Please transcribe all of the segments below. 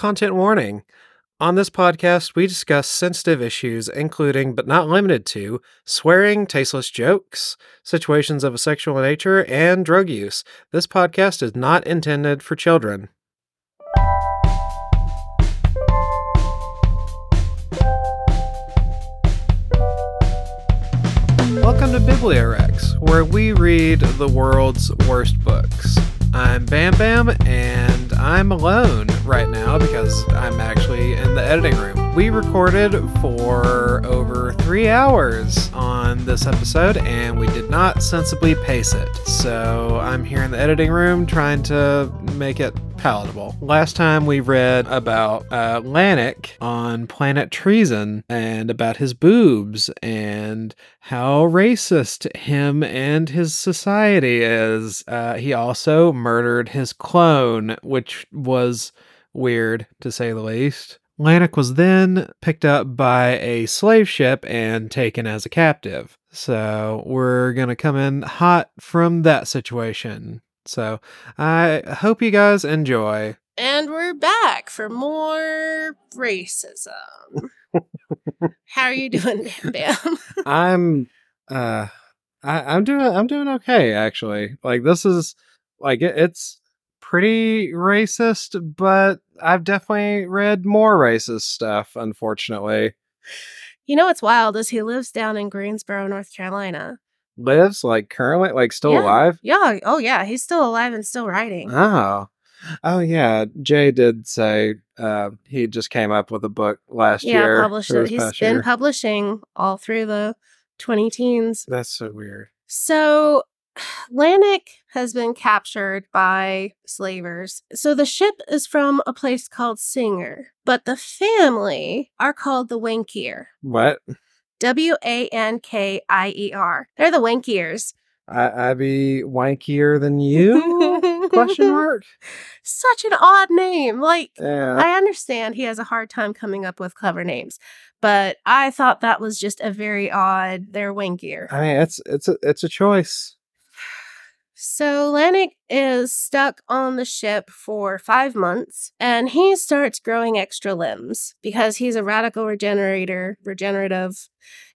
content warning. On this podcast, we discuss sensitive issues, including but not limited to swearing, tasteless jokes, situations of a sexual nature, and drug use. This podcast is not intended for children. Welcome to Bibliowrecks, where we read the world's worst books. I'm Bam Bam, and I'm alone right now because I'm actually in the editing room. We recorded for over three hours on this episode, and we did not sensibly pace it. So I'm here in the editing room trying to make it palatable. Last time we read about uh, Lanik on Planet Treason and about his boobs and how racist him and his society is. Uh, he also murdered his clone, which was weird to say the least. Lanik was then picked up by a slave ship and taken as a captive. So we're going to come in hot from that situation. So I hope you guys enjoy. And we're back for more racism. How are you doing, Bam Bam? I'm uh I, I'm doing I'm doing okay actually. Like this is like it, it's pretty racist, but I've definitely read more racist stuff, unfortunately. You know what's wild is he lives down in Greensboro, North Carolina. Lives like currently like still Yeah. alive? Yeah, oh yeah, he's still alive and still writing. Oh. Oh yeah, Jay did say uh, he just came up with a book last yeah, year. Yeah, published it. He's been year. publishing all through the 20 teens. That's so weird. So, Lanik has been captured by slavers. So, the ship is from a place called Singer, but the family are called the Wankier. What? W A N K I E R. They're the Wankiers. I, I be wankier than you? Question mark. Such an odd name. Like, Yeah. I understand he has a hard time coming up with clever names, but I thought that was just a very odd. They're Wankier. I mean, it's it's a it's a choice. So Lanik is stuck on the ship for five months and he starts growing extra limbs because he's a radical regenerator, regenerative.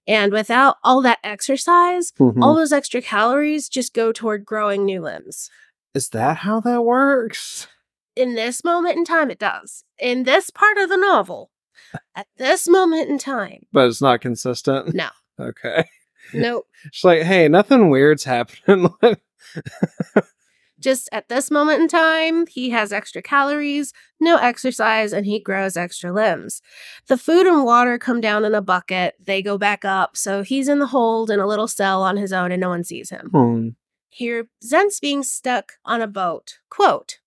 And without all that exercise, Mhm. all those extra calories just go toward growing new limbs. Is that how that works? In this moment in time, it does. In this part of the novel, at this moment in time, But it's not consistent. no, Okay. nope. It's like, hey, nothing weird's happening. Just at this moment in time, he has extra calories, no exercise, and he grows extra limbs. The food and water come down in a bucket, they go back up, so he's in the hold in a little cell on his own and no one sees him. Hmm. He resents being stuck on a boat. Quote,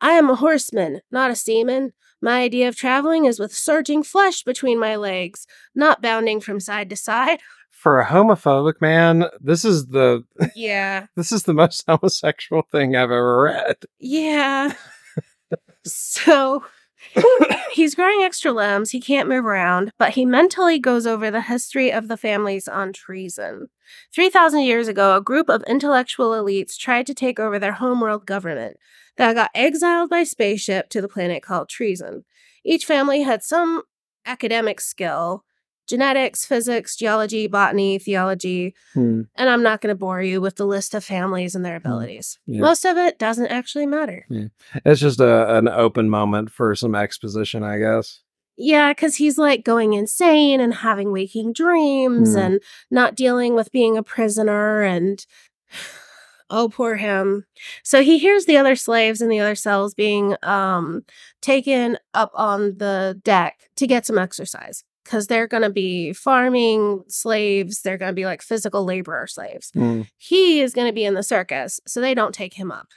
I am a horseman, not a seaman. My idea of traveling is with surging flesh between my legs, not bounding from side to side. For a homophobic man, this is the Yeah. this is the most homosexual thing I've ever read. Yeah. so he's growing extra limbs. He can't move around, but he mentally goes over the history of the families on treason. 3,000 years ago, a group of intellectual elites tried to take over their homeworld government that got exiled by spaceship to the planet called Treason. Each family had some academic skill genetics, physics, geology, botany, theology, Hmm. and I'm not going to bore you with the list of families and their abilities. Yeah. Most of it doesn't actually matter. It's just a, an open moment for some exposition, I guess. Yeah, because he's like going insane and having waking dreams Hmm. and not dealing with being a prisoner and. Oh, poor him. So he hears the other slaves in the other cells being um, taken up on the deck to get some exercise because they're going to be farming slaves. They're going to be like physical laborer slaves. Hmm. he is going to be in the circus, so they don't take him up.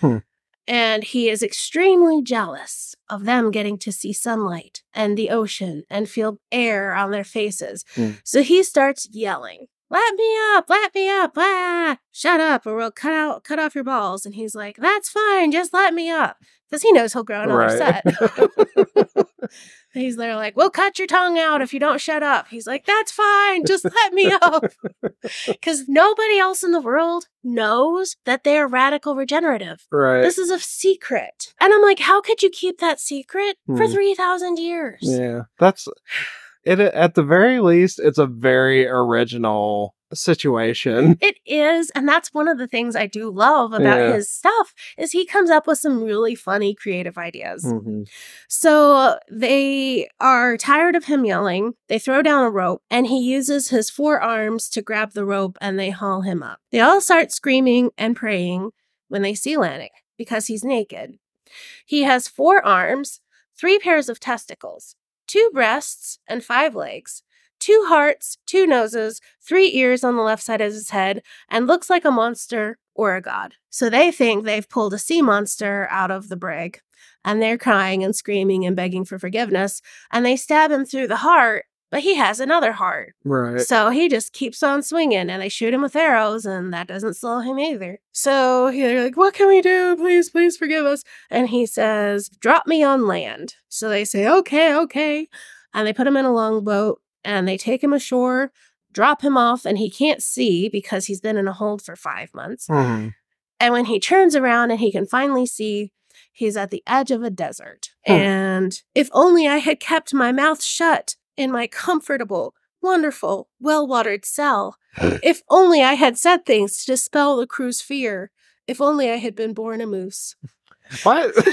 Hmm. And he is extremely jealous of them getting to see sunlight and the ocean and feel air on their faces. Hmm. So he starts yelling, "Let me up! Let me up! Ah! Shut up, or we'll cut out, cut off your balls." And he's like, "That's fine, just let me up," because he knows he'll grow another Right. set. He's there like, we'll cut your tongue out if you don't shut up. He's like, that's fine. Just let me up. Because nobody else in the world knows that they are radical regenerative. right. This is a secret. And I'm like, how could you keep that secret for Hmm. 3,000 years? Yeah, that's it. At the very least, it's a very original situation. It is, and that's one of the things I do love about Yeah. his stuff is he comes up with some really funny creative ideas. Mhm. So they are tired of him yelling. They throw down a rope and he uses his forearms to grab the rope and they haul him up. They all start screaming and praying when they see Lanik because he's naked. He has four arms, three pairs of testicles, two breasts, and five legs. Two hearts, two noses, three ears on the left side of his head, and looks like a monster or a god. So they think they've pulled a sea monster out of the brig and they're crying and screaming and begging for forgiveness. And they stab him through the heart, but he has another heart. Right. So he just keeps on swinging and they shoot him with arrows, and that doesn't slow him either. So they're like, What can we do? Please, please forgive us. And he says, Drop me on land. So they say, Okay, okay. And they put him in a longboat and they take him ashore, drop him off, and he can't see because he's been in a hold for five months. Mhm. And when he turns around and he can finally see, he's at the edge of a desert. Hmm. And if only I had kept my mouth shut in my comfortable, wonderful, well watered cell. if only I had said things to dispel the crew's fear. If only I had been born a moose. What?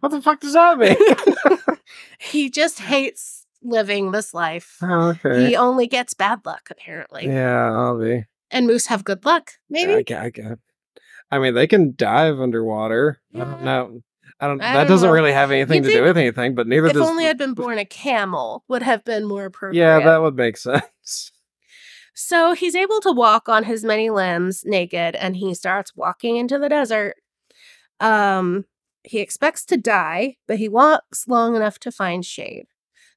what the fuck does that mean? he just hates living this life. Oh, okay. He only gets bad luck, apparently. yeah, I'll be. And moose have good luck, maybe? I, I, get- I mean, they can dive underwater. I don't know. I don't. I that don't doesn't know. really have anything You'd to do think with anything. But neither does if does. only I'd been born a camel, would have been more appropriate. yeah, that would make sense. So he's able to walk on his many limbs naked and he starts walking into the desert. Um he expects to die, but he walks long enough to find shade.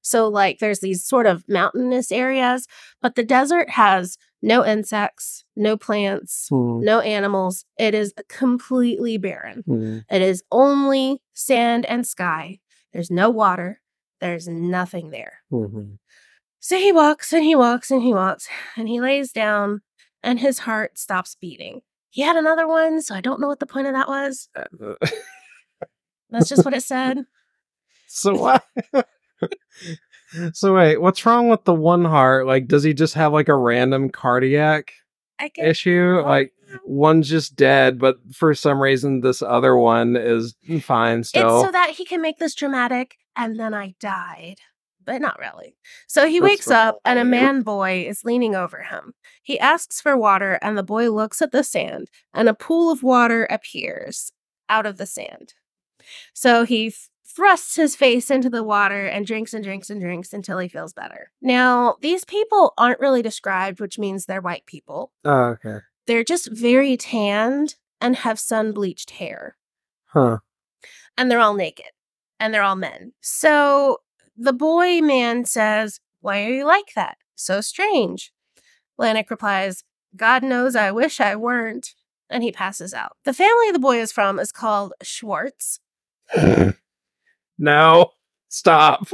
So like there's these sort of mountainous areas, but the desert has no insects, no plants, Hmm. no animals. It is completely barren. Hmm. It is only sand and sky. There's no water. There's nothing there. Mhm. So he walks and he walks and he walks and he lays down and his heart stops beating. He had another one, so I don't know what the point of that was. That's just what it said. so what? so wait, what's wrong with the one heart? Like, does he just have like a random cardiac issue? Like, one's just dead, but for some reason this other one is fine still. It's so that he can make this dramatic and then I died. But not really. So he That's wakes up and a man boy is leaning over him. He asks for water and the boy looks at the sand and a pool of water appears out of the sand. So he thrusts his face into the water and drinks and drinks and drinks until he feels better. Now, these people aren't really described, which means they're white people. oh, okay. They're just very tanned and have sun bleached hair Huh. and they're all naked and they're all men. So the boy man says, Why are you like that? So strange. Lanik replies, God knows I wish I weren't. And he passes out. The family the boy is from is called Schwartz. no. Stop.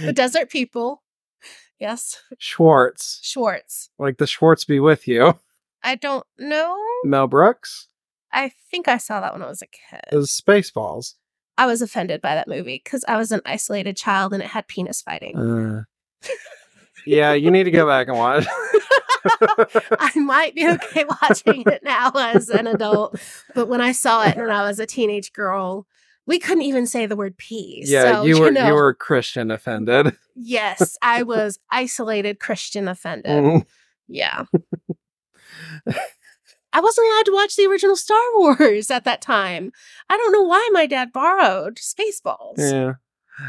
The desert people. Yes, Schwartz. Schwartz. Like the Schwartz be with you. I don't know. Mel Brooks I think I saw that when I was a kid. is Spaceballs. I was offended by that movie because I was an isolated child and it had penis fighting. Uh, yeah, you need to go back and watch. I might be okay watching it now as an adult, but when I saw it when I was a teenage girl, we couldn't even say the word pee. yeah, so, you were know, you were Christian offended. yes, I was isolated Christian offended. Mm, Yeah. I wasn't allowed to watch the original Star Wars at that time. I don't know why my dad borrowed Spaceballs. yeah.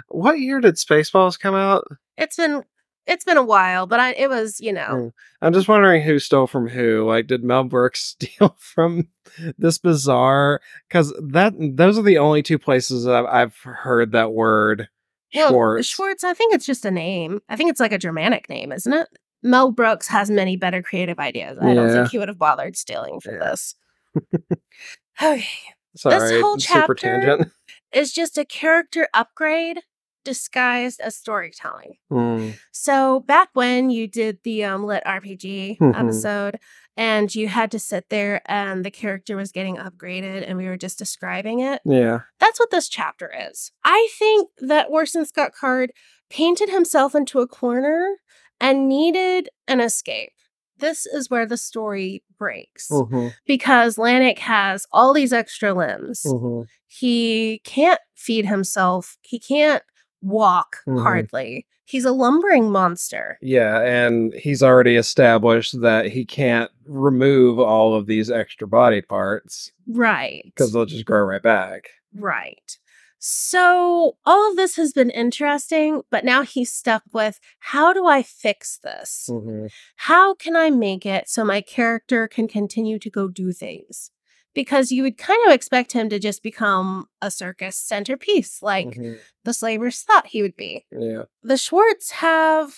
What year did Spaceballs come out? It's been it's been a while, but I it was, you know, Mm. I'm just wondering who stole from who. Like, did Mel Brooks steal from this bizarre? Because that those are the only two places that I've, I've heard that word. Well, Schwartz. Schwartz, I think it's just a name. I think it's like a Germanic name, isn't it? Mel Brooks has many better creative ideas. I don't think he would have bothered stealing for Yeah. this. Okay. Sorry, whole super chapter- tangent. It's just a character upgrade disguised as storytelling. Hmm. So back when you did the um, lit RPG Mhm. episode, and you had to sit there and the character was getting upgraded, and we were just describing it. Yeah. That's what this chapter is. I think that Orson Scott Card painted himself into a corner and needed an escape. This is where the story breaks Mhm, because Lanik has all these extra limbs. mhm. He can't feed himself. He can't walk Mhm. hardly. He's a lumbering monster. Yeah, and he's already established that he can't remove all of these extra body parts Right. because they'll just grow right back. Right. So all of this has been interesting, but now he's stuck with how do I fix this? Mhm, How can I make it so my character can continue to go do things? Because you would kind of expect him to just become a circus centerpiece like mhm. the slavers thought he would be. Yeah. The Schwartz have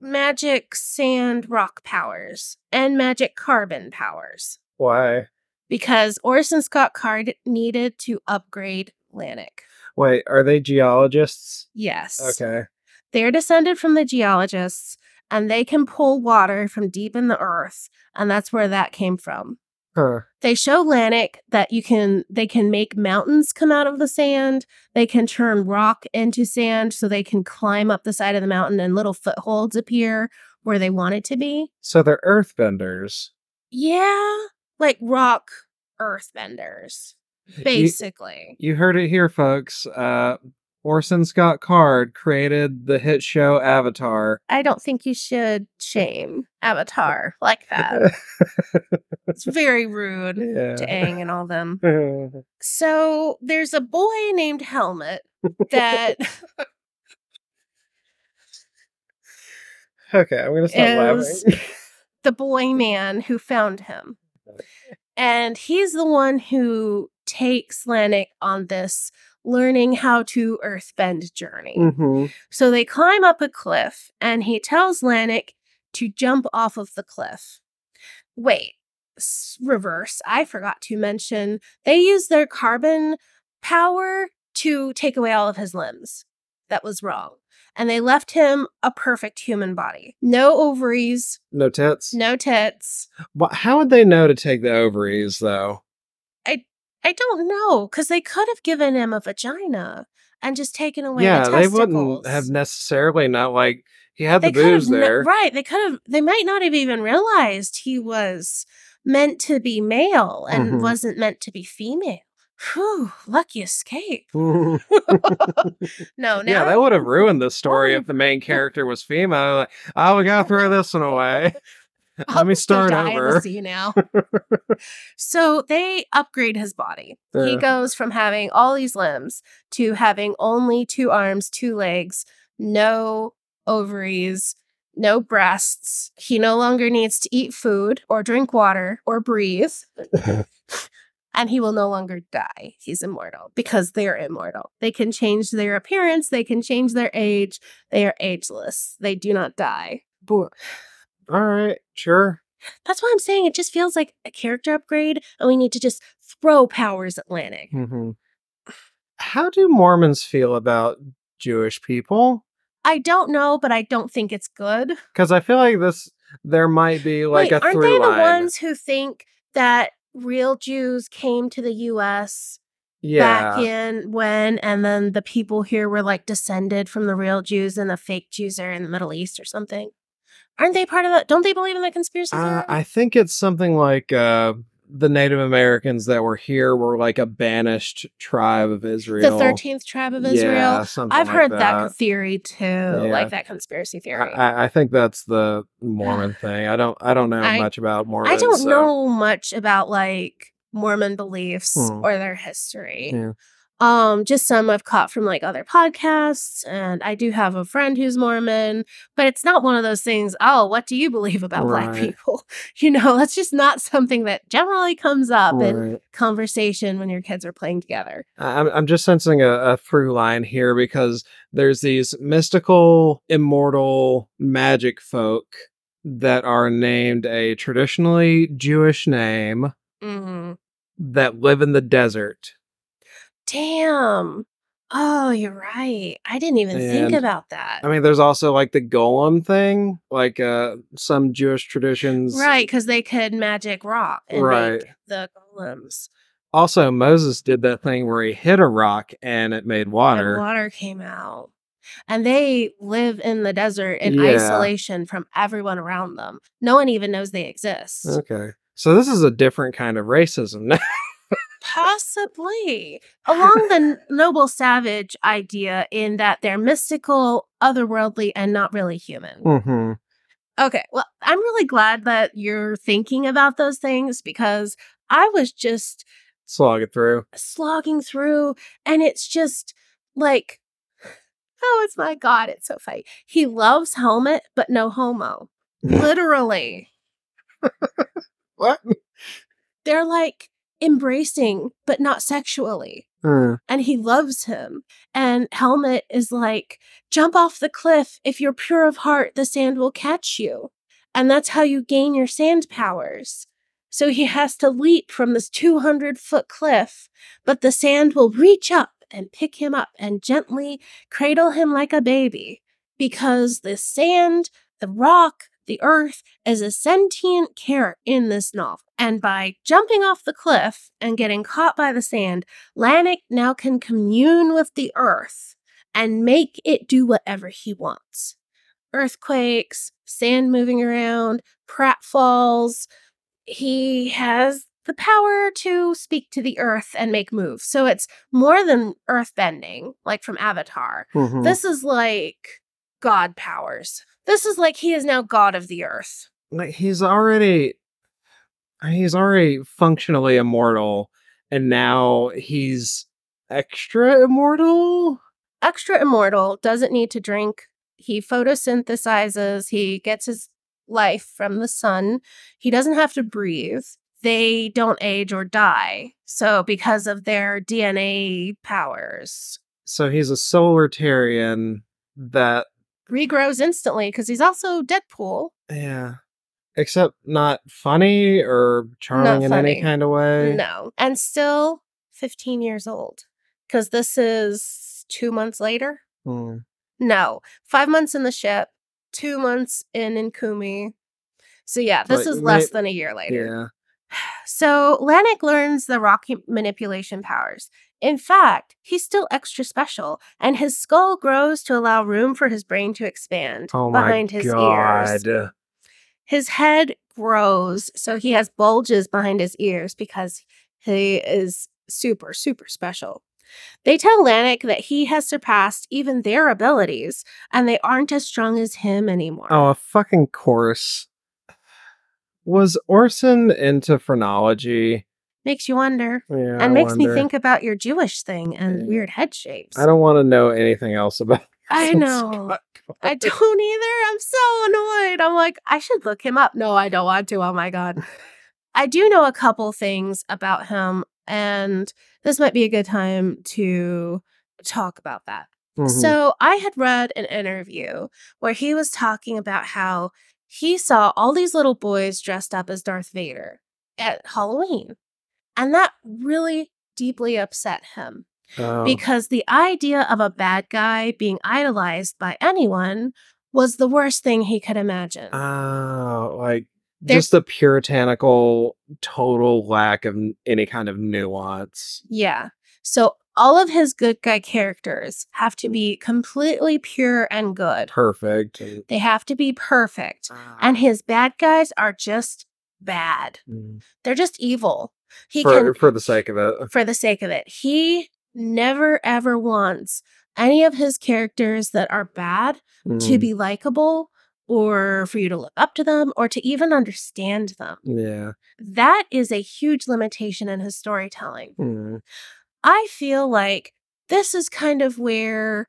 magic sand rock powers and magic carbon powers Why? because Orson Scott Card needed to upgrade Lanik. Wait, are they geologists? Yes. Okay. They're descended from the geologists and they can pull water from deep in the earth. And that's where that came from. Huh. They show Lanik that you can they can make mountains come out of the sand. They can turn rock into sand so they can climb up the side of the mountain and little footholds appear where they want it to be. So they're earthbenders. Yeah, like rock earthbenders, basically. You heard it here, folks. Uh, Orson Scott Card created the hit show Avatar. I don't think you should shame Avatar like that. It's very rude to yeah. Aang and all them. So there's a boy named Helmet that okay, I'm gonna stop Is- laughing. the boy man who found him. And he's the one who takes Lanik on this learning how to earthbend journey. hmm So they climb up a cliff and he tells Lanik to jump off of the cliff. Wait, s- reverse. I forgot to mention they use their carbon power to take away all of his limbs. That was wrong. And they left him a perfect human body. No ovaries, No tits. no tits. Wha- How would they know to take the ovaries, though? I don't know, because they could have given him a vagina and just taken away yeah, the they wouldn't have necessarily not like he had the they could have booze kn- there. right. They could have. They might not have even realized he was meant to be male and Mhm. wasn't meant to be female. Whew, lucky escape. yeah, No, now that would have ruined the story if the main character was female. Like, oh, we gotta throw this one away. I'll Let me just go start die in the over. sea now. so they upgrade his body. He goes from having all these limbs to having only two arms, two legs, no ovaries, no breasts. He no longer needs to eat food or drink water or breathe. and he will no longer die. He's immortal because they're immortal. They can change their appearance, they can change their age. They are ageless. They do not die. Boo. All right, sure. That's why I'm saying it just feels like a character upgrade, and we need to just throw powers at Lanik. hmm How do Mormons feel about Jewish people? I don't know, but I don't think it's good. Because I feel like this, there might be like Wait, a aren't they line. the ones who think that real Jews came to the U.S. yeah, back in when, and then the people here were like descended from the real Jews, and the fake Jews are in the Middle East or something? Aren't they part of that? Don't they believe in that conspiracy theory? Uh, I think it's something like uh, the Native Americans that were here were like a banished tribe of Israel. the thirteenth tribe of Israel. Yeah, something I've like heard that. theory too, Yeah. like that conspiracy theory. I, I- I think that's the Mormon thing. I don't. I don't know I- much about Mormon. I don't so- know much about like Mormon beliefs Hmm. or their history. Yeah. Um, just some I've caught from like other podcasts, and I do have a friend who's Mormon, but it's not one of those things. Oh, what do you believe about black people? You know, that's just not something that generally comes up in conversation when your kids are playing together. I'm, I'm just sensing a, a through line here because there's these mystical, immortal magic folk that are named a traditionally Jewish name, Mm-hmm. that live in the desert. Damn. Oh, you're right. I didn't even think about that. I mean, there's also like the golem thing, like uh some Jewish traditions. Right, because they could magic rock and Right. make the golems. Also, Moses did that thing where he hit a rock and it made And water. water came out. And they live in the desert in Yeah. isolation from everyone around them. No one even knows they exist. Okay. So this is a different kind of racism now. Possibly. Along the noble savage idea, in that they're mystical, otherworldly, and not really human. mm-hmm. Okay, well, I'm really glad that you're thinking about those things because I was just slogging through. slogging through, and it's just like, oh, it's my God, it's so funny. He loves Helmet, but no homo. Literally. What? They're like embracing, but not sexually. Uh, and he loves him. And Helmet is like, jump off the cliff. If you're pure of heart, the sand will catch you. And that's how you gain your sand powers. So he has to leap from this 200 foot cliff, but the sand will reach up and pick him up and gently cradle him like a baby because the sand, the rock, the earth is a sentient care in this novel. And by jumping off the cliff and getting caught by the sand, Lanik now can commune with the earth and make it do whatever he wants. Earthquakes, sand moving around, pratfalls. He has the power to speak to the earth and make moves. So it's more than earth bending, like from Avatar. mhm. This is like God powers. This is like he is now God of the earth. like he's already he's already functionally immortal and now he's extra immortal extra immortal, doesn't need to drink. He photosynthesizes, he gets his life from the sun. He doesn't have to breathe. They don't age or die. So, because of their DNA powers, so he's a solartarian that regrows instantly because he's also Deadpool. yeah except not funny or charming in any kind of way No. And still 15 years old because this is two months later. Hmm. No, five months in the ship, two months in Nkumi. So, yeah, this Like, is less may- than a year later. yeah So Lanik learns the rock manipulation powers. In fact, he's still extra special, and his skull grows to allow room for his brain to expand oh my behind his god ears. His head grows, so he has bulges behind his ears because he is super, super special. They tell Lanik that he has surpassed even their abilities, and they aren't as strong as him oh, anymore. oh a fucking course was orson into phrenology Makes you wonder. yeah I and makes me think about your Jewish thing and Yeah. weird head shapes. I don't want to know anything else about. I know. I don't either. I'm so annoyed. I'm like, I should look him up. No, I don't want to. Oh my God. I do know a couple things about him, and this might be a good time to talk about that. Mhm. So, I had read an interview where he was talking about how he saw all these little boys dressed up as Darth Vader at Halloween. And that really deeply upset him Oh. because the idea of a bad guy being idolized by anyone was the worst thing he could imagine. Oh, like There's- just the puritanical total lack of any kind of nuance. yeah. So all of his good guy characters have to be completely pure and good. Perfect. They have to be perfect. And his bad guys are just bad. Mm. They're just evil. He for can for the sake of it. for the sake of it. He never ever wants any of his characters that are bad to Mm. be likable or for you to look up to them or to even understand them. Yeah. That is a huge limitation in his storytelling. Mm. I feel like this is kind of where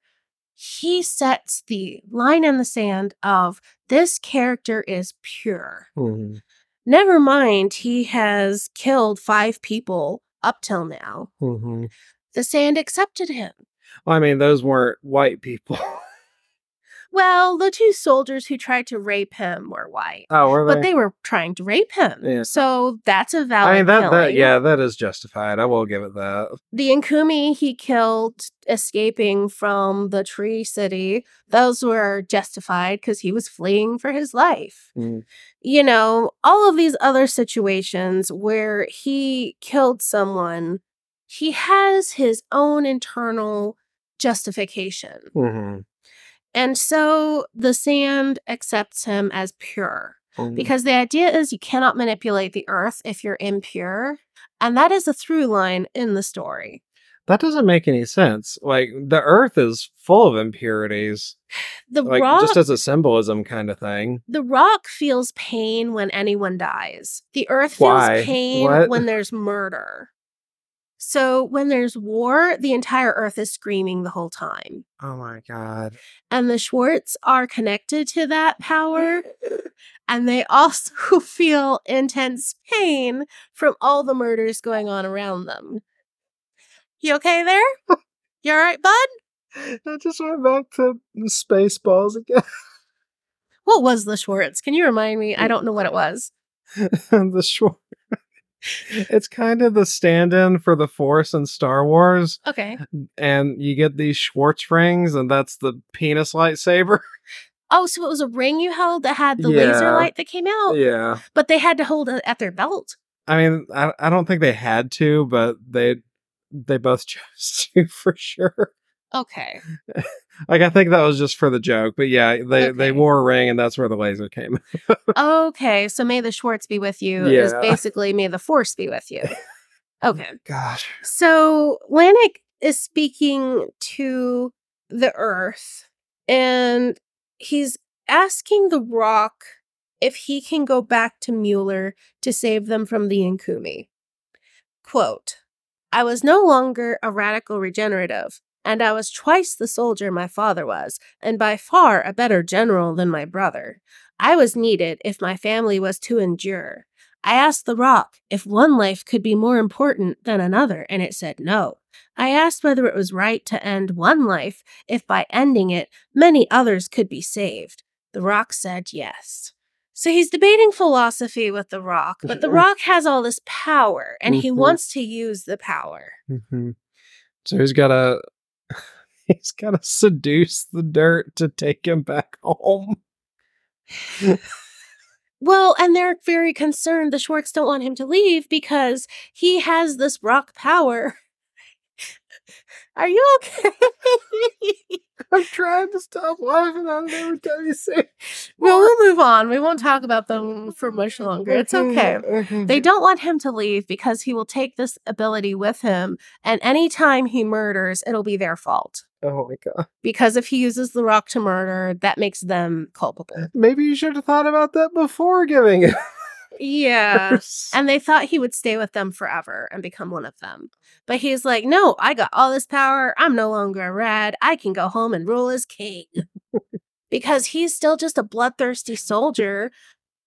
he sets the line in the sand of this character is pure. Mm. Never mind, he has killed five people up till now. Mhm. The sand accepted him. Well, I mean, those weren't white people. Well, the two soldiers who tried to rape him were white. Oh, were they? But they were trying to rape him. Yeah. So that's a valid I mean that, that yeah, that is justified. I will give it that. The Nkumi he killed escaping from the tree city, those were justified because he was fleeing for his life. Mm. You know, all of these other situations where he killed someone, he has his own internal justification. hmm And so the sand accepts him as pure. Mm. Because the idea is you cannot manipulate the earth if you're impure. And that is a through line in the story. That doesn't make any sense. Like the earth is full of impurities. The Like rock just as a symbolism kind of thing. the rock feels pain when anyone dies. The earth feels Why? pain What? when there's murder. So when there's war, the entire earth is screaming the whole time. Oh my god. And the Schwartz are connected to that power. And they also feel intense pain from all the murders going on around them. You okay there? You all right, bud? I just went back to Spaceballs again. What was the Schwartz? Can you remind me? I don't know what it was. the short. It's kind of the stand-in for the Force in Star Wars, Okay. and you get these Schwartz rings, and that's the penis lightsaber. Oh, so it was a ring you held that had the laser light that came out, yeah, but they had to hold it at their belt. I mean, I, I don't think they had to, but they they both chose to for sure. Okay. Like I think that was just for the joke, but yeah, they Okay. they wore a ring, and that's where the laser came. okay. So may the Schwartz be with you is Yeah. basically may the force be with you. Okay. Gosh. So Lanik is speaking to the earth and he's asking the rock if he can go back to Mueller to save them from the Nkumi. Quote, I was no longer a radical regenerative, and I was twice the soldier my father was, and by far a better general than my brother. I was needed if my family was to endure. I asked the rock if one life could be more important than another, and it said no. I asked whether it was right to end one life if by ending it, many others could be saved. The rock said yes. So he's debating philosophy with the rock, but the rock has all this power and he Mhm. wants to use the power. hmm So he's got to he's got to seduce the dirt to take him back home. Well, and they're very concerned. The Schwartz don't want him to leave because he has this rock power. Are you okay? I'm trying to stop laughing on it every time you say. well, we'll move on. We won't talk about them mm-hmm. for much longer. It's mm-hmm. okay. Mm-hmm. They don't want him to leave because he will take this ability with him, and anytime he murders, it'll be their fault. Oh my god. Because if he uses the rock to murder, that makes them culpable. Maybe you should have thought about that before giving it. Yeah. And they thought he would stay with them forever and become one of them. But he's like, no, I got all this power. I'm no longer a rad. I can go home and rule as king. because he's still just a bloodthirsty soldier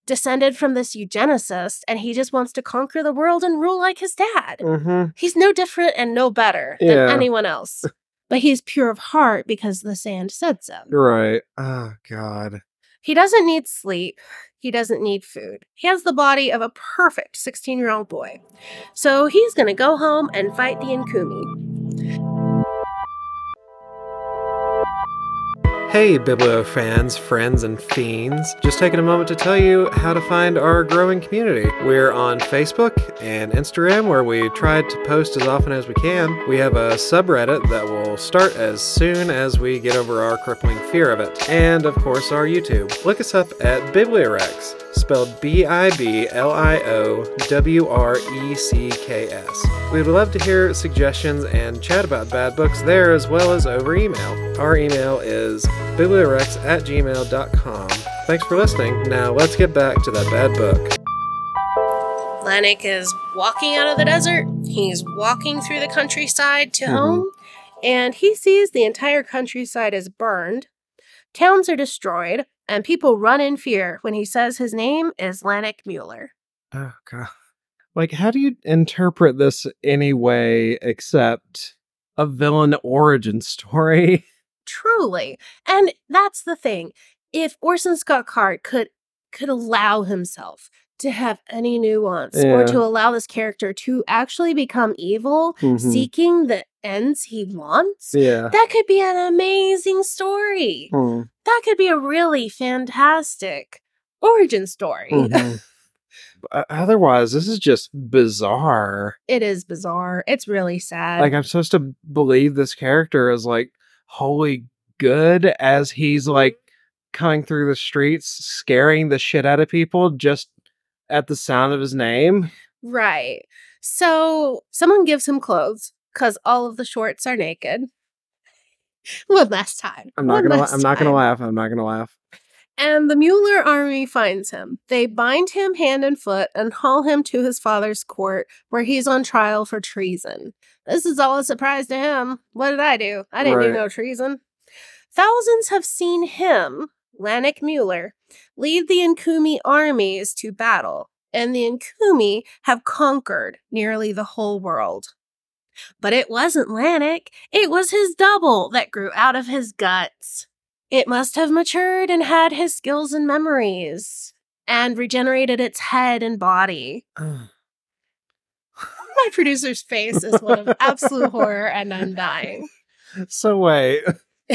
descended from this eugenicist, and he just wants to conquer the world and rule like his dad. mm-hmm. He's no different and no better than anyone else. But he's pure of heart because the sand said so. Right. Oh god. He doesn't need sleep. He doesn't need food. He has the body of a perfect 16 year old boy. So he's going to go home and fight the Nkumi. Hey, Biblio fans, friends, and fiends. Just taking a moment to tell you how to find our growing community. We're on Facebook and Instagram, where we try to post as often as we can. We have a subreddit that will start as soon as we get over our crippling fear of it. And, of course, our YouTube. Look us up at Bibliowrecks, spelled B I B L I O W R E C K S. We would love to hear suggestions and chat about bad books there as well as over email. Our email is bibliowrecks at gmail.com. Thanks for listening. Now let's get back to that bad book. Lanik is walking out of the desert. He's walking through the countryside to Mhm. home, and he sees the entire countryside is burned. Towns are destroyed, and people run in fear when he says his name is Lanik Mueller. Oh, God. Like, how do you interpret this anyway except a villain origin story? Truly. And that's the thing. If Orson Scott Card could could allow himself to have any nuance or to allow this character to actually become evil, Mhm. seeking the ends he wants, Yeah. that could be an amazing story. Hmm. That could be a really fantastic origin story. Mhm. Otherwise, this is just bizarre. It is bizarre. It's really sad. Like I'm supposed to believe this character is like wholly good as he's mm-hmm. like coming through the streets, scaring the shit out of people just at the sound of his name. Right. So someone gives him clothes because all of the Schwartz are naked. One last time. I'm not One gonna. la- I'm not gonna laugh. I'm not gonna laugh. And the Mueller army finds him. They bind him hand and foot and haul him to his father's court where he's on trial for treason. This is all a surprise to him. What did I do? I didn't do no treason. Thousands have seen him, Lanik Mueller, lead the Nkumi armies to battle, and the Nkumi have conquered nearly the whole world. But it wasn't Lanik, it was his double that grew out of his guts. It must have matured and had his skills and memories, and regenerated its head and body. My producer's face is one of absolute horror, and I'm dying. so wait.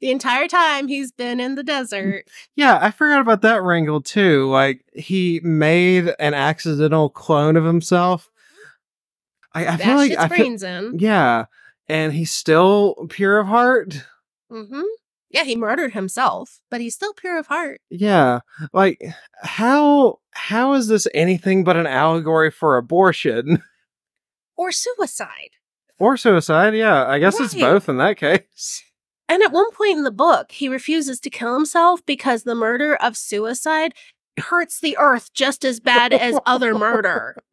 the entire time he's been in the desert. Yeah, I forgot about that wrangle too. Like he made an accidental clone of himself. I, I feel like I feel, brains in. yeah, and he's still pure of heart. hmm Yeah, he murdered himself, but he's still pure of heart. Yeah, like how how is this anything but an allegory for abortion Or suicide. or suicide? Yeah, I guess it's both in that case. And at one point in the book, he refuses to kill himself because the murder of suicide hurts the earth just as bad as other murder.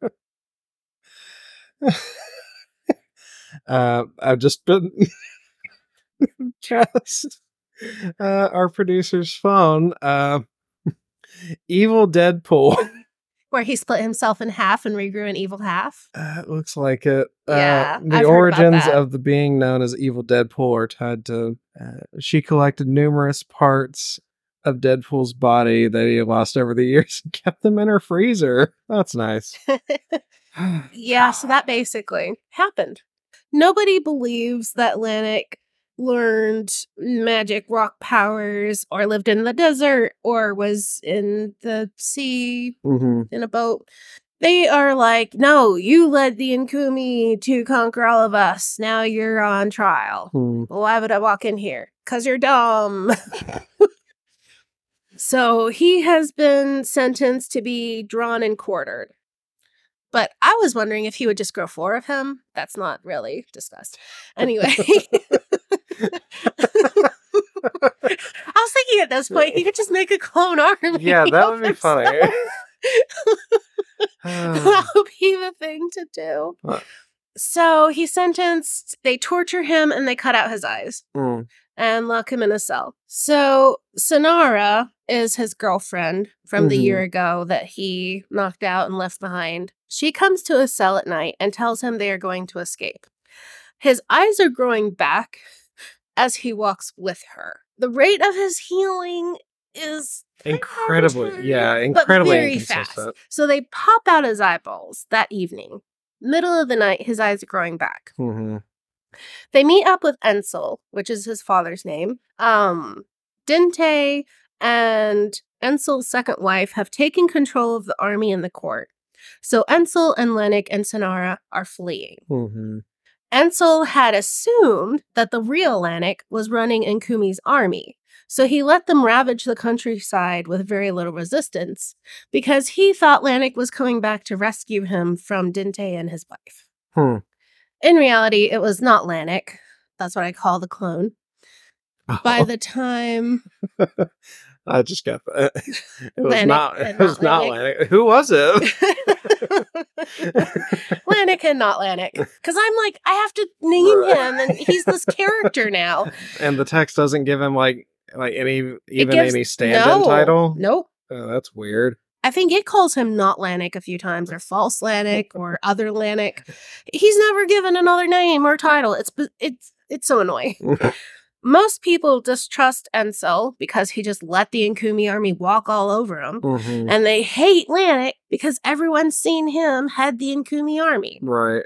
Uh, I've just been cast uh, our producer's phone. Uh, evil Deadpool. Where he split himself in half and regrew an evil half. Uh, it looks like it. Yeah, uh, the I've origins of the being known as Evil Deadpool are tied to. Uh, she collected numerous parts of Deadpool's body that he lost over the years and kept them in her freezer. That's nice. Yeah, so that basically happened. Nobody believes that Lanik learned magic rock powers or lived in the desert or was in the sea hmm in a boat. They are like, no, you led the Nkumi to conquer all of us. Now you're on trial. Hmm. Why would I walk in here? Because you're dumb. so he has been sentenced to be drawn and quartered. But I was wondering if he would just grow four of him. That's not really discussed. Anyway. I was thinking at this point, he could just make a clone army. Yeah, that would be funny. that would be the thing to do. What? So he's sentenced. They torture him and they cut out his eyes Mm. and lock him in a cell. So Sonara is his girlfriend from the Mhm. year ago that he knocked out and left behind. She comes to his cell at night and tells him they are going to escape. His eyes are growing back as he walks with her. The rate of his healing is Incredibly, yeah, incredibly very fast. So they pop out his eyeballs that evening. Middle of the night, his eyes are growing back. hmm They meet up with Ensel, which is his father's name. Um, Dinte and Ensel's second wife have taken control of the army and the court. So Ensel and Lennox and Sonara are fleeing. hmm Ensel had assumed that the real Lanik was running Nkumi's army, so he let them ravage the countryside with very little resistance because he thought Lanik was coming back to rescue him from Dinte and his wife. Hmm. In reality, it was not Lanik. That's what I call the clone. By the time I just got that. It was Lanik not. It was not Lanik. Who was it? Lanik and not Lanik, because I'm like, I have to name him, and he's this character now. and the text doesn't give him like like any even gives- any stand-in no, title. Nope. Oh, that's weird. I think it calls him not Lanik a few times, or false Lanik, or other Lanik. He's never given another name or title. It's it's It's so annoying. Most people distrust Ensel because he just let the Inkumi army walk all over him. Mhm. And they hate Lanik because everyone's seen him head the Inkumi army. Right.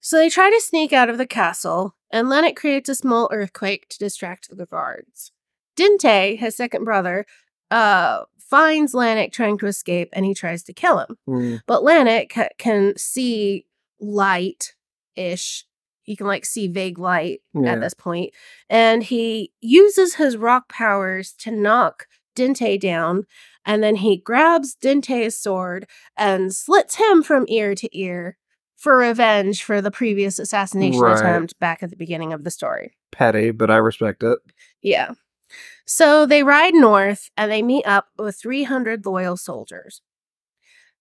So they try to sneak out of the castle, and Lanik creates a small earthquake to distract the guards. Dinte, his second brother, uh, finds Lanik trying to escape and he tries to kill him. Mm. But Lanik ca- can see light ish. He can like see vague light Yeah. at this point, and he uses his rock powers to knock Dinte down. And then he grabs Dinte's sword and slits him from ear to ear for revenge for the previous assassination Right. attempt back at the beginning of the story. Petty, but I respect it. Yeah. So they ride north and they meet up with 300 loyal soldiers.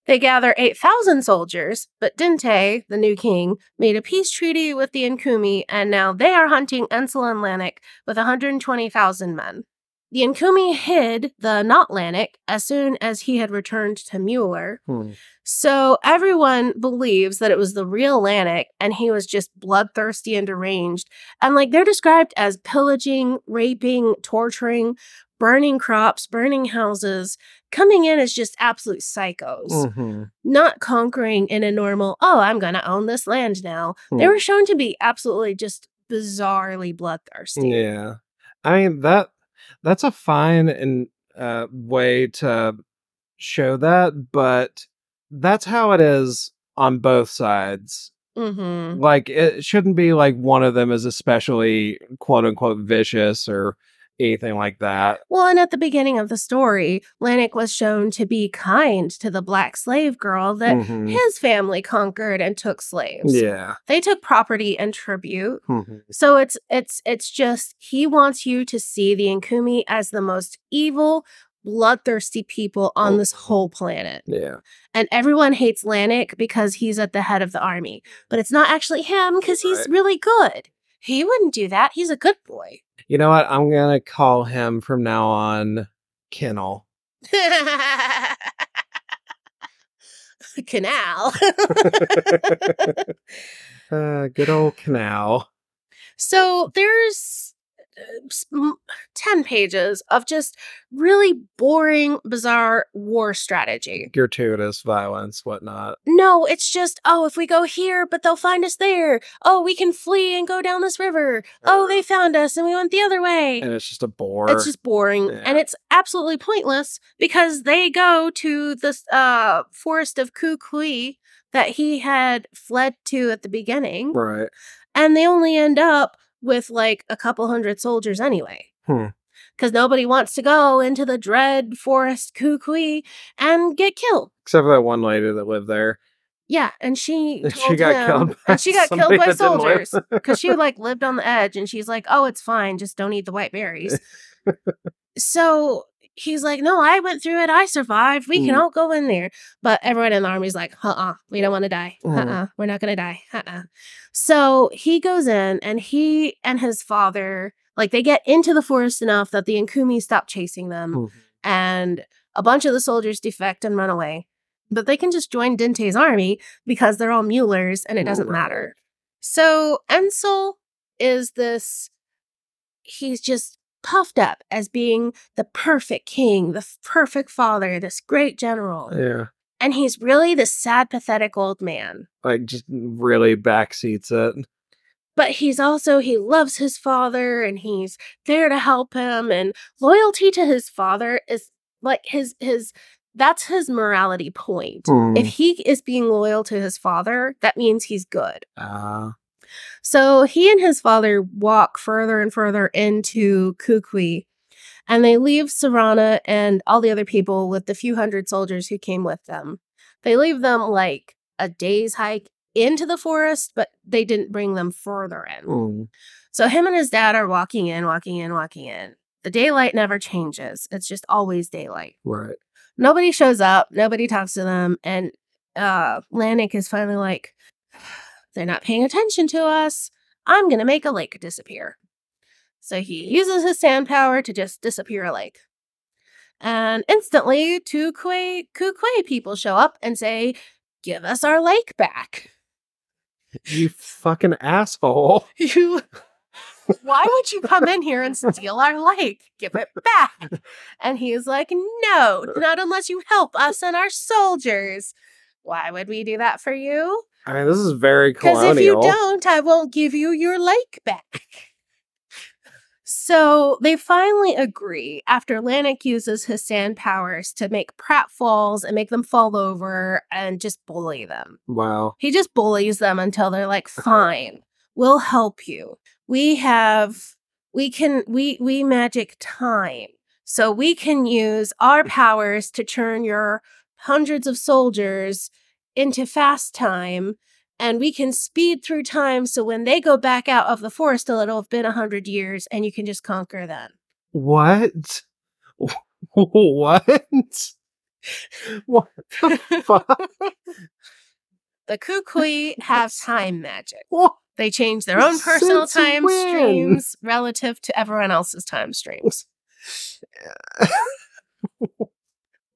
They gather 8,000 soldiers, but Dinte, the new king, made a peace treaty with the Nkumi, and now they are hunting Ensel and Lanik with 120,000 men. The Nkumi hid the not Lanik as soon as he had returned to Mueller, Hmm. so everyone believes that it was the real Lanik and he was just bloodthirsty and deranged. And like they're described as pillaging, raping, torturing, burning crops, burning houses, coming in as just absolute psychos, Mhm. not conquering in a normal, oh, I'm going to own this land now. They Hmm. were shown to be absolutely just bizarrely bloodthirsty. Yeah. I mean that that's a fine and uh way to show that, but that's how it is on both sides. hmm Like it shouldn't be like one of them is especially quote unquote vicious or anything like that. Well, and at the beginning of the story, Lanik was shown to be kind to the black slave girl that Mhm. his family conquered and took slaves. Yeah. They took property and tribute. Mhm. So it's it's it's just he wants you to see the Nkumi as the most evil, bloodthirsty people on this whole planet. Yeah. And everyone hates Lanik because he's at the head of the army. But it's not actually him because he's Right. really good. He wouldn't do that. He's a good boy. You know what? I'm gonna call him from now on Kennel. Canal. uh, good old canal. So there's 10 pages of just really boring, bizarre war strategy. Gratuitous violence, whatnot. No, it's just, oh, if we go here, but they'll find us there. Oh, we can flee and go down this river. Oh, they found us and we went the other way. And it's just a bore. It's just boring Yeah. and it's absolutely pointless because they go to the uh, forest of Kukui that he had fled to at the beginning right. and they only end up with like a couple hundred soldiers anyway. Hmm. Because nobody wants to go into the dread forest Kukui and get killed. Except for that one lady that lived there. Yeah, and she And she got him- killed and she got killed by that didn't live. soldiers because she like lived on the edge, and she's like, "Oh, it's fine, just don't eat the white berries." so he's like, "No, I went through it. I survived. We can Mm. all go in there." But everyone in the army's like, "Uh, uh we don't want to die. Uh, Mm. uh we're not gonna die. Uh, uh So he goes in, and he and his father like they get into the forest enough that the Nkumi stop chasing them Mhm. and a bunch of the soldiers defect and run away. But they can just join Dinte's army because they're all Muellers and it doesn't Right. matter. So Ensel is this, he's just puffed up as being the perfect king, the perfect father, this great general. Yeah. And he's really this sad, pathetic old man. Like just really backseats it. But he's also, he loves his father and he's there to help him. And loyalty to his father is like his, his, that's his morality point. Mm. If he is being loyal to his father, that means he's good. Uh, So he and his father walk further and further into Kukui, and they leave Sarana and all the other people with the few hundred soldiers who came with them. They leave them like a day's hike into the forest, but they didn't bring them further in. mm. So him and his dad are walking in, walking in, walking in. The daylight never changes. It's just always daylight. Right. Nobody shows up, nobody talks to them, and uh Lanik is finally like, they're not paying attention to us. I'm gonna make a lake disappear. So he uses his sand power to just disappear a lake. And instantly, two Kwe Kukwe people show up and say, Give us our lake back. You fucking asshole. You Why would you come in here and steal our lake? Give it back. And he's like, No, not unless you help us and our soldiers. Why would we do that for you? I mean, this is very cool. Because if you don't, I won't give you your lake back. So they finally agree after Lanik uses his sand powers to make pratfalls and make them fall over and just bully them. Wow. He just bullies them until they're like, fine, we'll help you. We have, we can, we, we magic time. So we can use our powers to turn your hundreds of soldiers into fast time. And we can speed through time. So when they go back out of the forest, it'll have been a hundred years and you can just conquer them. What? What? What the fuck? The Kukui have time magic. What? They change their own personal Since time when? streams relative to everyone else's time streams.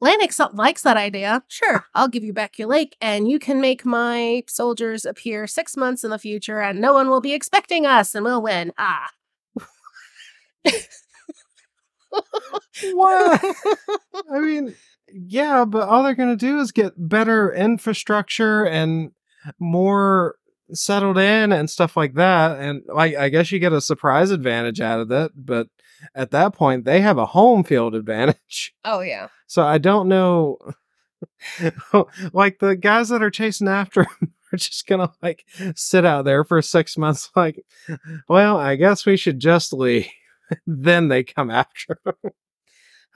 Lanix likes that idea. Sure, I'll give you back your lake, and you can make my soldiers appear six months in the future, and no one will be expecting us, and we'll win. Ah. What? I mean, yeah, but all they're going to do is get better infrastructure and more settled in and stuff like that. And I, I guess you get a surprise advantage out of it. But at that point, they have a home field advantage. oh, yeah. So I don't know. like the guys that are chasing after him are just gonna like sit out there for six months. Like, well, I guess we should just leave. then they come after him.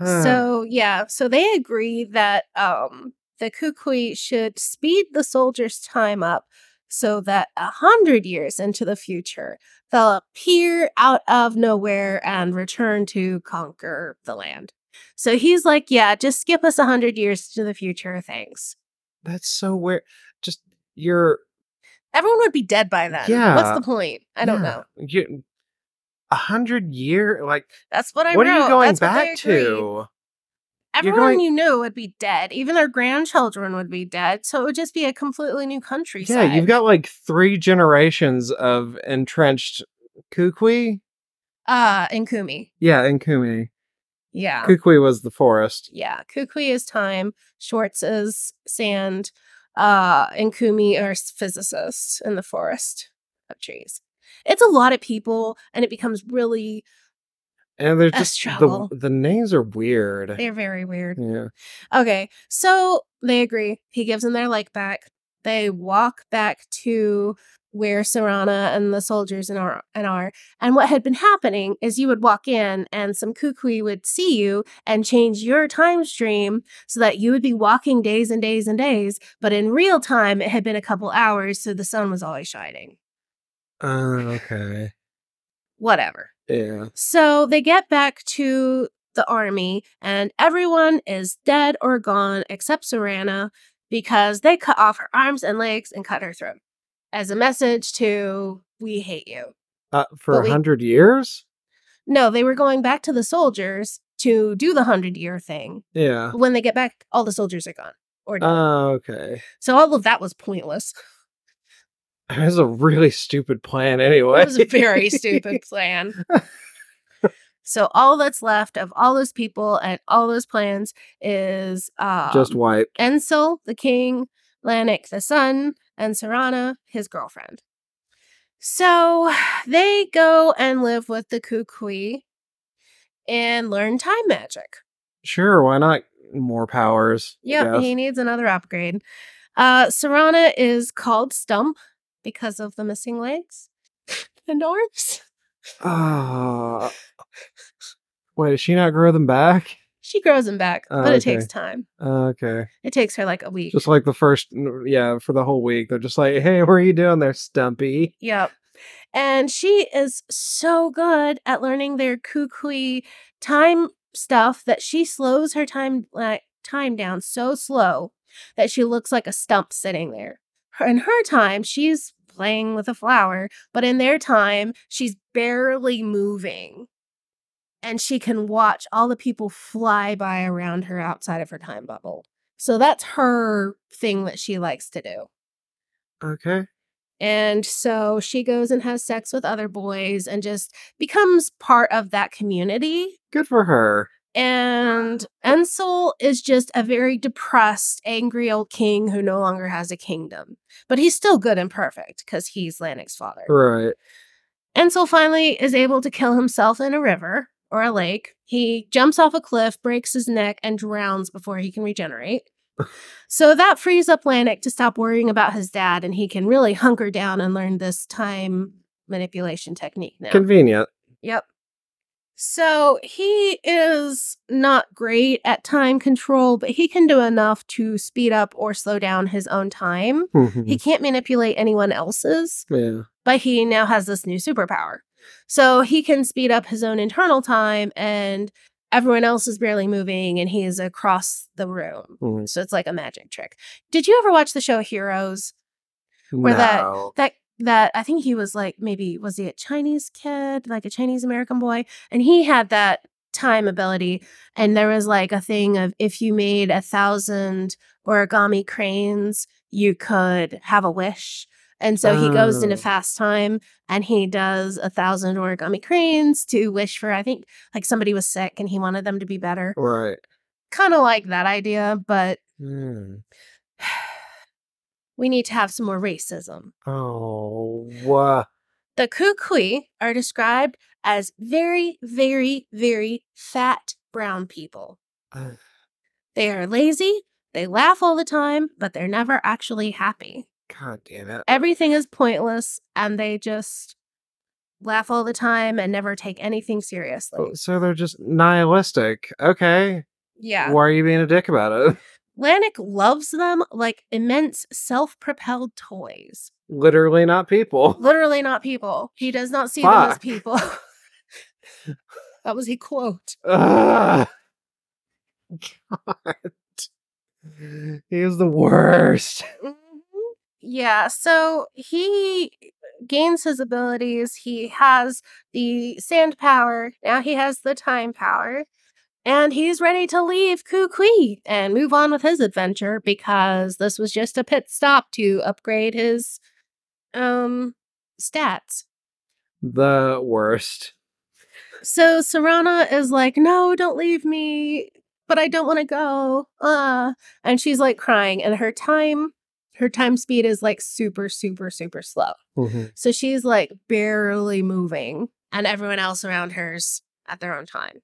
So yeah, so they agree that um the Kukui should speed the soldiers' time up so that a hundred years into the future they'll appear out of nowhere and return to conquer the land. So he's like, yeah, just skip us a hundred years to the future, thanks. that's so weird. Just you're Everyone would be dead by then. Yeah. What's the point? I don't yeah, know. You, a hundred year like That's what I what wrote. are you going That's back to? Everyone going- you knew would be dead. Even their grandchildren would be dead. So it would just be a completely new countryside. Yeah, you've got like three generations of entrenched Kukui. uh in Kumi. Yeah, in Kumi. Yeah. Kukui was the forest. yeah. Kukui is time. Schwartz is sand. Uh and Kumi are physicists in the forest of trees. It's a lot of people and it becomes really And they're just struggle. the the names are weird. they're very weird. Yeah. Okay, so they agree. He gives them their like back. They walk back to where Sarana and the soldiers and are and are. And what had been happening is you would walk in and some kukui would see you and change your time stream so that you would be walking days and days and days. But in real time, it had been a couple hours, so the sun was always shining. Uh, okay. Whatever. Yeah. So they get back to the army, and everyone is dead or gone except Sarana because they cut off her arms and legs and cut her throat as a message to we hate you. Uh, for a we- hundred years? No, they were going back to the soldiers to do the hundred year thing. Yeah. When they get back, all the soldiers are gone. Or dead. Oh, okay. so all of that was pointless. It was a really stupid plan anyway. It was a very stupid plan. So all that's left of all those people and all those plans is um, Just white. Ensel, the king, Lanik, the son, and Sarana, his girlfriend. So they go and live with the Kukui and learn time magic. Sure, why not more powers? Yeah, he needs another upgrade. Uh, Sarana is called Stump because of the missing legs and arms. Ah. Wait, does she not grow them back? She grows them back, Oh, but it takes okay. time. Okay. It takes her like a week. Just like the first, yeah, for the whole week. They're just like, hey, what are you doing there, Stumpy? Yep. And she is so good at learning their kukui time stuff that she slows her time like time down so slow that she looks like a stump sitting there. In her time, she's playing with a flower, but in their time, she's barely moving. And she can watch all the people fly by around her outside of her time bubble. So that's her thing that she likes to do. Okay. And so she goes and has sex with other boys and just becomes part of that community. Good for her. And Ensel is just a very depressed, angry old king who no longer has a kingdom. But he's still good and perfect because he's Lanik's father. Right. Ensel finally is able to kill himself in a river or a lake. He jumps off a cliff, breaks his neck, and drowns before he can regenerate. so that frees up Lanik to stop worrying about his dad and he can really hunker down and learn this time manipulation technique now. Convenient. Yep. So he is not great at time control, but he can do enough to speed up or slow down his own time. He can't manipulate anyone else's, yeah. but he now has this new superpower. So he can speed up his own internal time and everyone else is barely moving and he is across the room. Mhm. So it's like a magic trick. Did you ever watch the show Heroes? Where No. That that I think he was like maybe was he a Chinese kid, like a Chinese American boy, and he had that time ability. And there was like a thing of if you made a thousand origami cranes, you could have a wish. And so he goes into Oh. fast time and he does a thousand origami cranes to wish for, I think, like somebody was sick and he wanted them to be better. Right. Kind of like that idea, but Hmm. We need to have some more racism. Oh. The Kukui are described as very, very, very fat brown people. Uh. They are lazy, they laugh all the time, but they're never actually happy. God damn it. Everything is pointless, and they just laugh all the time and never take anything seriously. Oh, So they're just nihilistic. Okay. Yeah. Why are you being a dick about it? Lanik loves them like immense self propelled toys. Literally not people. Literally not people. He does not see them as people. that was a quote. Ugh. God. He is the worst. Mhm. Yeah, so he gains his abilities. He has the sand power. Now he has the time power. And he's ready to leave Kukui and move on with his adventure because this was just a pit stop to upgrade his um stats. The worst. So Serana is like, "No, don't leave me, but I don't want to go." Uh, and she's like crying and her time her time speed is like super super super slow. Mhm. So she's like barely moving and everyone else around her's at their own time.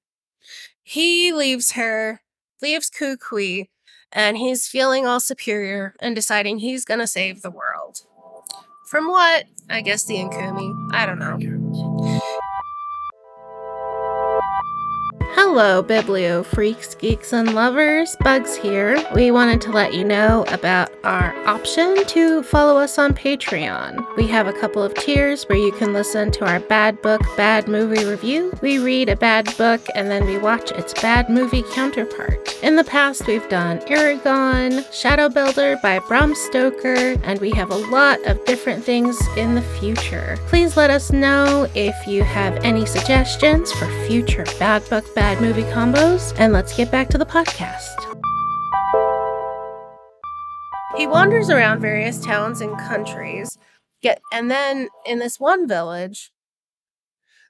He leaves her, leaves Kukui, and he's feeling all superior and deciding he's to save the world. From what? I guess the Inkumi. I don't know. Hello, Biblio freaks, geeks, and lovers. Bugs here. We wanted to let you know about our option to follow us on Patreon. We have a couple of tiers where you can listen to our bad book, bad movie review. We read a bad book and then we watch its bad movie counterpart. In the past, we've done Eragon, Shadow Builder by Bram Stoker, and we have a lot of different things in the future. Please let us know if you have any suggestions for future bad book, bad movie combos, and let's get back to the podcast. He wanders around various towns and countries, get and then in this one village,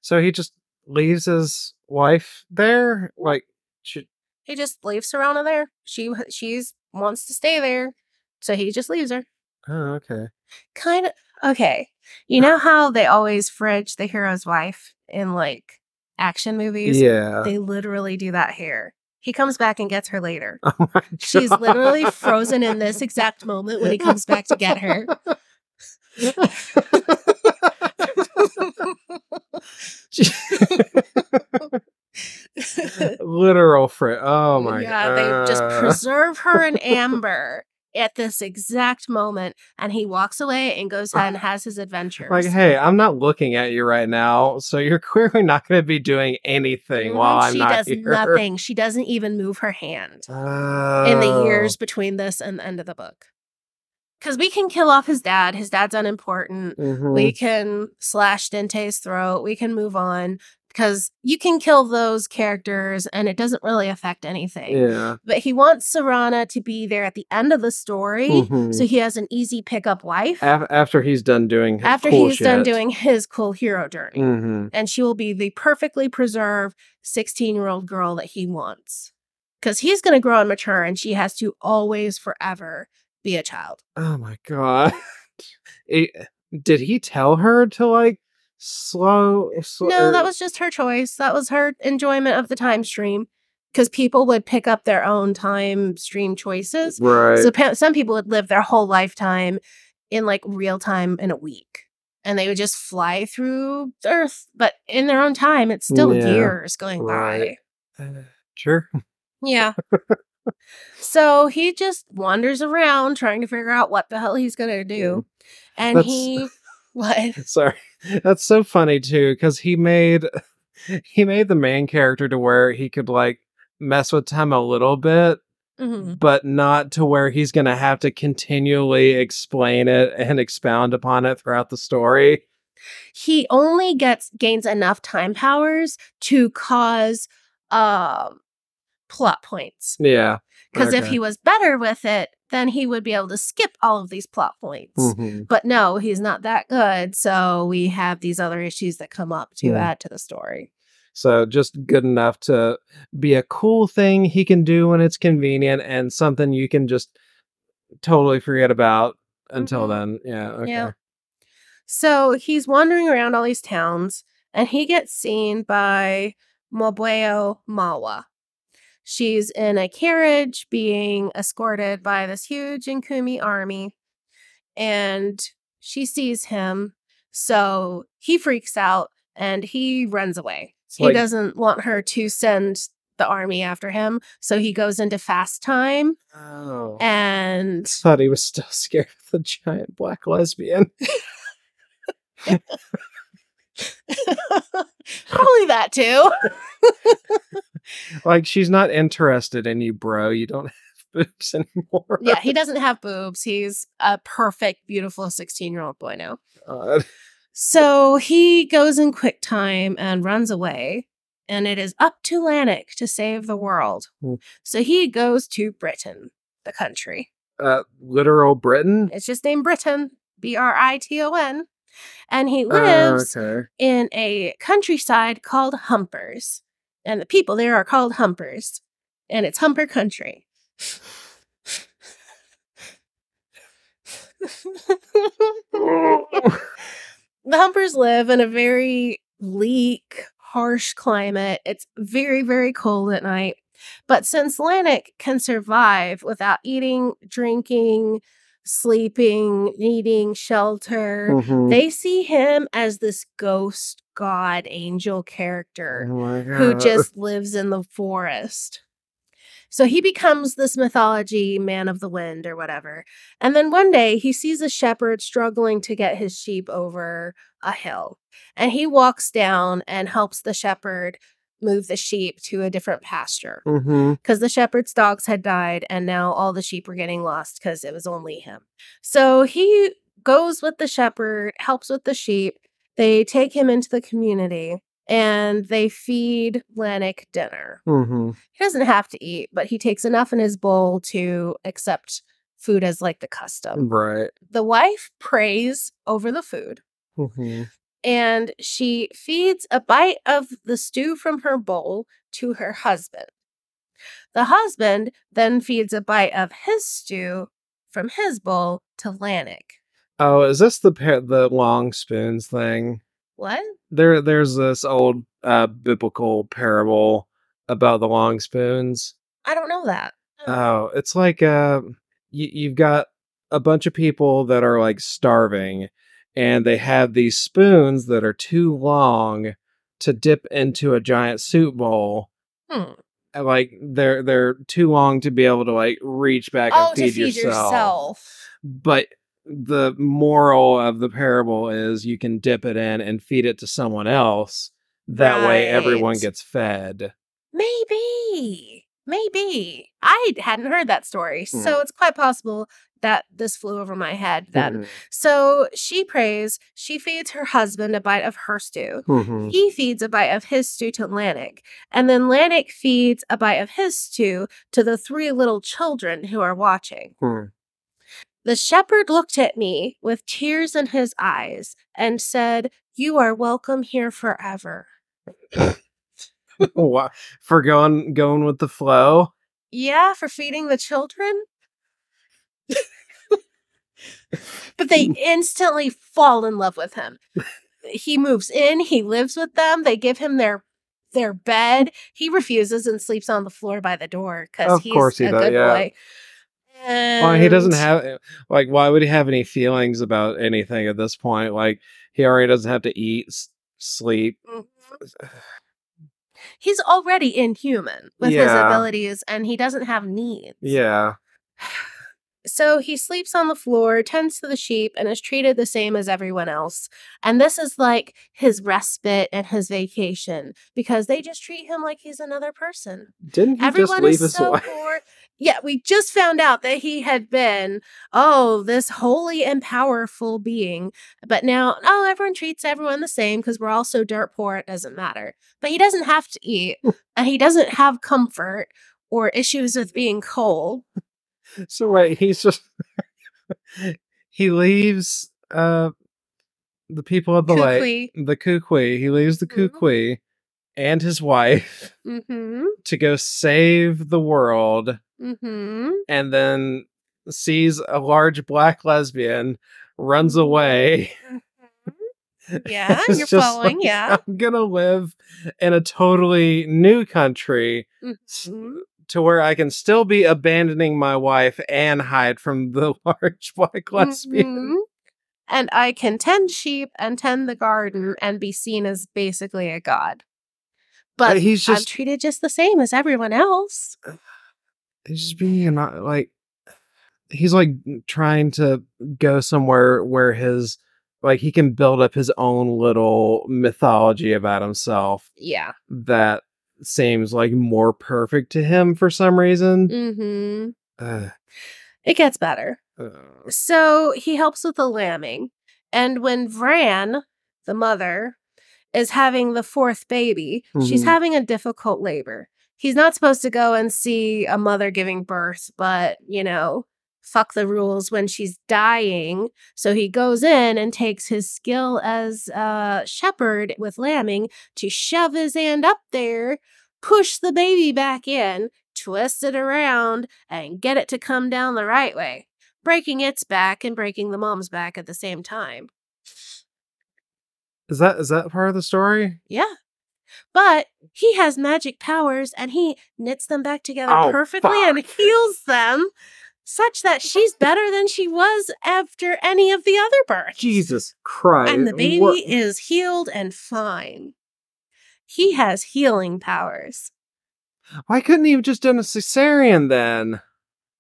So he just leaves his wife there? Like, she, he just leaves Serana there. She she's wants to stay there, so he just leaves her. oh, okay. Kind of okay. You know how they always fridge the hero's wife in like action movies? Yeah. They literally do that here. He comes back and gets her later. Oh She's literally frozen in this exact moment when he comes back to get her. Literal frit. Oh my god. yeah, they just preserve her in amber at this exact moment, and he walks away and goes and has his adventures. Like, hey, I'm not looking at you right now, so you're clearly not going to be doing anything while Mhm, I'm she not does nothing. She doesn't even move her hand Oh. in the years between this and the end of the book. Because we can kill off his dad. His dad's unimportant. Mhm. We can slash Dinte's throat. We can move on. Because you can kill those characters and it doesn't really affect anything. Yeah. But he wants Serana to be there at the end of the story Mhm. so he has an easy pickup wife Af- after he's done doing his after cool he's done doing his cool hero journey. hmm And she will be the perfectly preserved 16 year old girl that he wants. Because he's going to grow and mature and she has to always, forever be a child. Oh my god. It- did he tell her to like slow? slow No, that was just her choice. That was her enjoyment of the time stream. Because people would pick up their own time stream choices. right. So pa- some people would live their whole lifetime in like real time in a week. And they would just fly through Earth, but in their own time, it's still Yeah, years going right. by. Uh, sure. Yeah. so he just wanders around trying to figure out what the hell he's going to do. And That's- he. What? Sorry. That's so funny too, because he made he made the main character to where he could like mess with time a little bit, Mhm. but not to where he's gonna have to continually explain it and expound upon it throughout the story. He only gets gains enough time powers to cause um plot points. Yeah. Because if he was better with it, then he would be able to skip all of these plot points. Mhm. But no, he's not that good. So we have these other issues that come up to add to the story. So just good enough to be a cool thing he can do when it's convenient and something you can just totally forget about until Mhm. then. Yeah. Okay. Yeah. So he's wandering around all these towns and he gets seen by Mwabao Mawa. She's in a carriage being escorted by this huge Nkumi army and she sees him. So he freaks out and he runs away. It's he like- doesn't want her to send the army after him. So he goes into fast time Oh. and thought he was still scared of the giant black lesbian. probably that too. like she's not interested in you, bro. You don't have boobs anymore. yeah, he doesn't have boobs. He's a perfect, beautiful 16 year old boy now. God. So he goes in quick time and runs away, and it is up to Lanik to save the world. Hmm. So he goes to Britain, the country. Uh, literal Britain. It's just named Britain, B R I T O N. And he Uh, lives okay. in a countryside called Humpers. And the people there are called Humpers. And it's Humper country. the Humpers live in a very bleak, harsh climate. It's very, very cold at night. But since Lanik can survive without eating, drinking, sleeping, needing shelter, Mhm. they see him as this ghost god angel character Oh who just lives in the forest. So he becomes this mythology man of the wind or whatever. And then one day he sees a shepherd struggling to get his sheep over a hill. And he walks down and helps the shepherd move the sheep to a different pasture because the shepherd's dogs had died and now all the sheep were getting lost because it was only him. So he goes with the shepherd, helps with the sheep. They take him into the community and they feed Lanik dinner. Mhm. He doesn't have to eat, but he takes enough in his bowl to accept food as like the custom. Right. The wife prays over the food Mhm. And she feeds a bite of the stew from her bowl to her husband. The husband then feeds a bite of his stew from his bowl to Lanik. Oh, is this the pa- the long spoons thing? What? There, there's this old uh, biblical parable about the long spoons. I don't know that. Oh, it's like uh, you, you've got a bunch of people that are like starving, and they have these spoons that are too long to dip into a giant soup bowl. Hmm. Like they're they're too long to be able to like reach back Oh, and to feed, feed yourself. yourself. But the moral of the parable is you can dip it in and feed it to someone else. That way, everyone gets fed. Maybe. Maybe. I hadn't heard that story. Hmm. So it's quite possible that this flew over my head then. Mhm. So she prays, she feeds her husband a bite of her stew. Mhm. He feeds a bite of his stew to Lanik, and then Lanik feeds a bite of his stew to the three little children who are watching. Hmm. The shepherd looked at me with tears in his eyes and said, You are welcome here forever. Wha- For going going with the flow. Yeah, for feeding the children? but they instantly fall in love with him. He moves in, he lives with them, they give him their their bed. He refuses and sleeps on the floor by the door because Of he's course he a does, good yeah. boy. Well, he doesn't have like why would he have any feelings about anything at this point? Like he already doesn't have to eat, s- sleep. Mhm. He's already inhuman with his abilities and he doesn't have needs. Yeah. So he sleeps on the floor, tends to the sheep, and is treated the same as everyone else. And this is like his respite and his vacation because they just treat him like he's another person. Didn't he just Everyone leave is so wife? poor. Yeah, we just found out that he had been, oh, this holy and powerful being. But now, oh, everyone treats everyone the same because we're all so dirt poor, it doesn't matter. But he doesn't have to eat, and he doesn't have comfort or issues with being cold. So wait, he's just he leaves uh the people of the lake, Kukui. the Kukui. He leaves the Mhm. Kukui and his wife Mm-hmm. to go save the world, Mm-hmm. and then sees a large black lesbian, runs away. Yeah, you're following. like, yeah. I'm gonna live in a totally new country Mhm. To where I can still be abandoning my wife and hide from the large black lesbian. Mhm. And I can tend sheep and tend the garden and be seen as basically a god. But he's I'm just treated just the same as everyone else. he's just being not like he's like trying to go somewhere where his like he can build up his own little mythology about himself Yeah. that seems like more perfect to him for some reason. Mm-hmm. Ugh. It gets better. Ugh. So he helps with the lambing. And when Vran, the mother, is having the fourth baby, she's Mhm. having a difficult labor. He's not supposed to go and see a mother giving birth, but, you know, fuck the rules when she's dying. So he goes in and takes his skill as a shepherd with lambing to shove his hand up there, push the baby back in, twist it around, and get it to come down the right way breaking its back and breaking the mom's back at the same time. Is that is that part of the story? Yeah. But he has magic powers and he knits them back together Oh, perfectly and heals them such that she's better than she was after any of the other births. Jesus Christ! And the baby What- is healed and fine. He has healing powers. Why couldn't he have just done a cesarean then?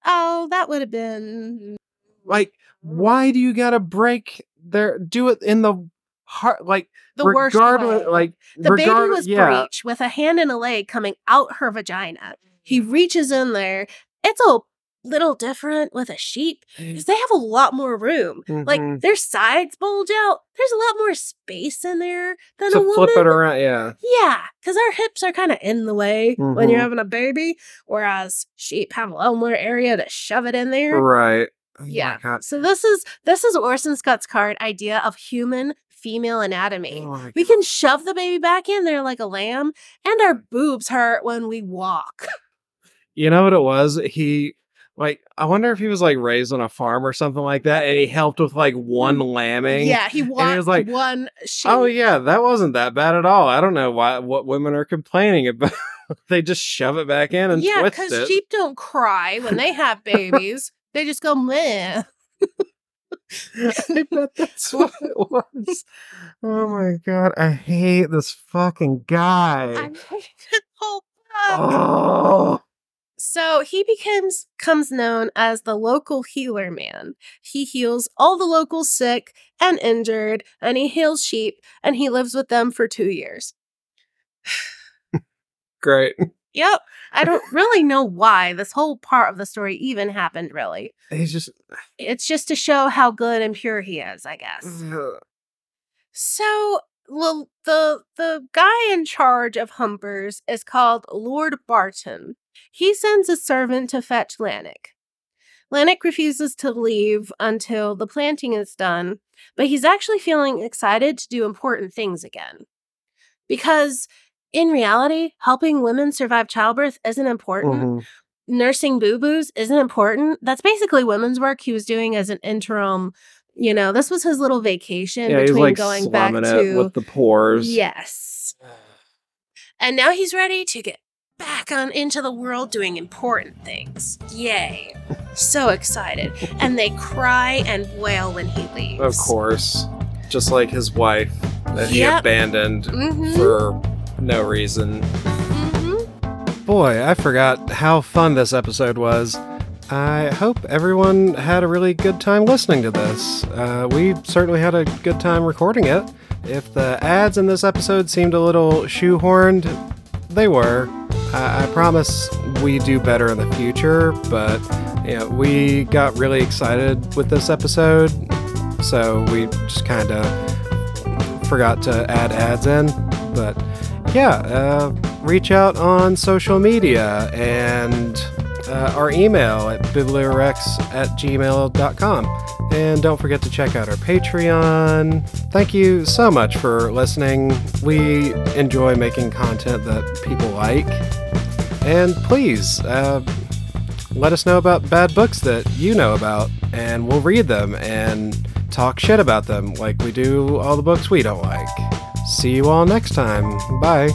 Oh, that would have been Like, why do you gotta break their do it in the heart? Like, the worst regardless, way. like The baby was yeah. breech with a hand and a leg coming out her vagina. He reaches in there. It's a little different with a sheep because they have a lot more room. Mhm. Like their sides bulge out. There's a lot more space in there than a to woman. flip it around. Yeah, Yeah, because our hips are kind of in the way when Mhm. you're having a baby, whereas sheep have a lot more area to shove it in there. right. Oh Yeah. So this is this is Orson Scott's card idea of human female anatomy. Oh We can shove the baby back in there like a lamb, and our boobs hurt when we walk. You know what it was? He like I wonder if he was like raised on a farm or something like that, and he helped with like one lambing. Mm. Yeah, he walked was like, one sheep. Oh yeah, that wasn't that bad at all. I don't know why what women are complaining about. they just shove it back in and yeah, because sheep don't cry when they have babies. they just go meh. I bet that's what it was. Oh my god, I hate this fucking guy. I hate this whole book. oh. So he becomes comes known as the local healer man. He heals all the local sick and injured, and he heals sheep, and he lives with them for two years. Great. Yep. I don't really know why this whole part of the story even happened, really. He's just. It's just to show how good and pure he is, I guess. So well, the the guy in charge of Humpers is called Lord Barton. He sends a servant to fetch Lanik. Lanik refuses to leave until the planting is done, but he's actually feeling excited to do important things again. Because in reality, helping women survive childbirth isn't important. Mhm. Nursing boo boos isn't important. That's basically women's work he was doing as an interim. You know, this was his little vacation Yeah, between like going back to with the pores. Yes. And now he's ready to get back on into the world doing important things. Yay. so excited. And they cry and wail when he leaves. Of course. Just like his wife that he Yep. abandoned Mhm. for no reason. Mhm. Boy, I forgot how fun this episode was. I hope everyone had a really good time listening to this. Uh, we certainly had a good time recording it. If the ads in this episode seemed a little shoehorned, they were. I, I promise we do better in the future, but you know, we got really excited with this episode, so we just kind of forgot to add ads in. But yeah, uh, reach out on social media and uh, our email at bibliowrecks at gmail.com. And don't forget to check out our Patreon. Thank you so much for listening. We enjoy making content that people like. And please, uh, let us know about bad books that you know about, and we'll read them and talk shit about them like we do all the books we don't like. See you all next time. Bye.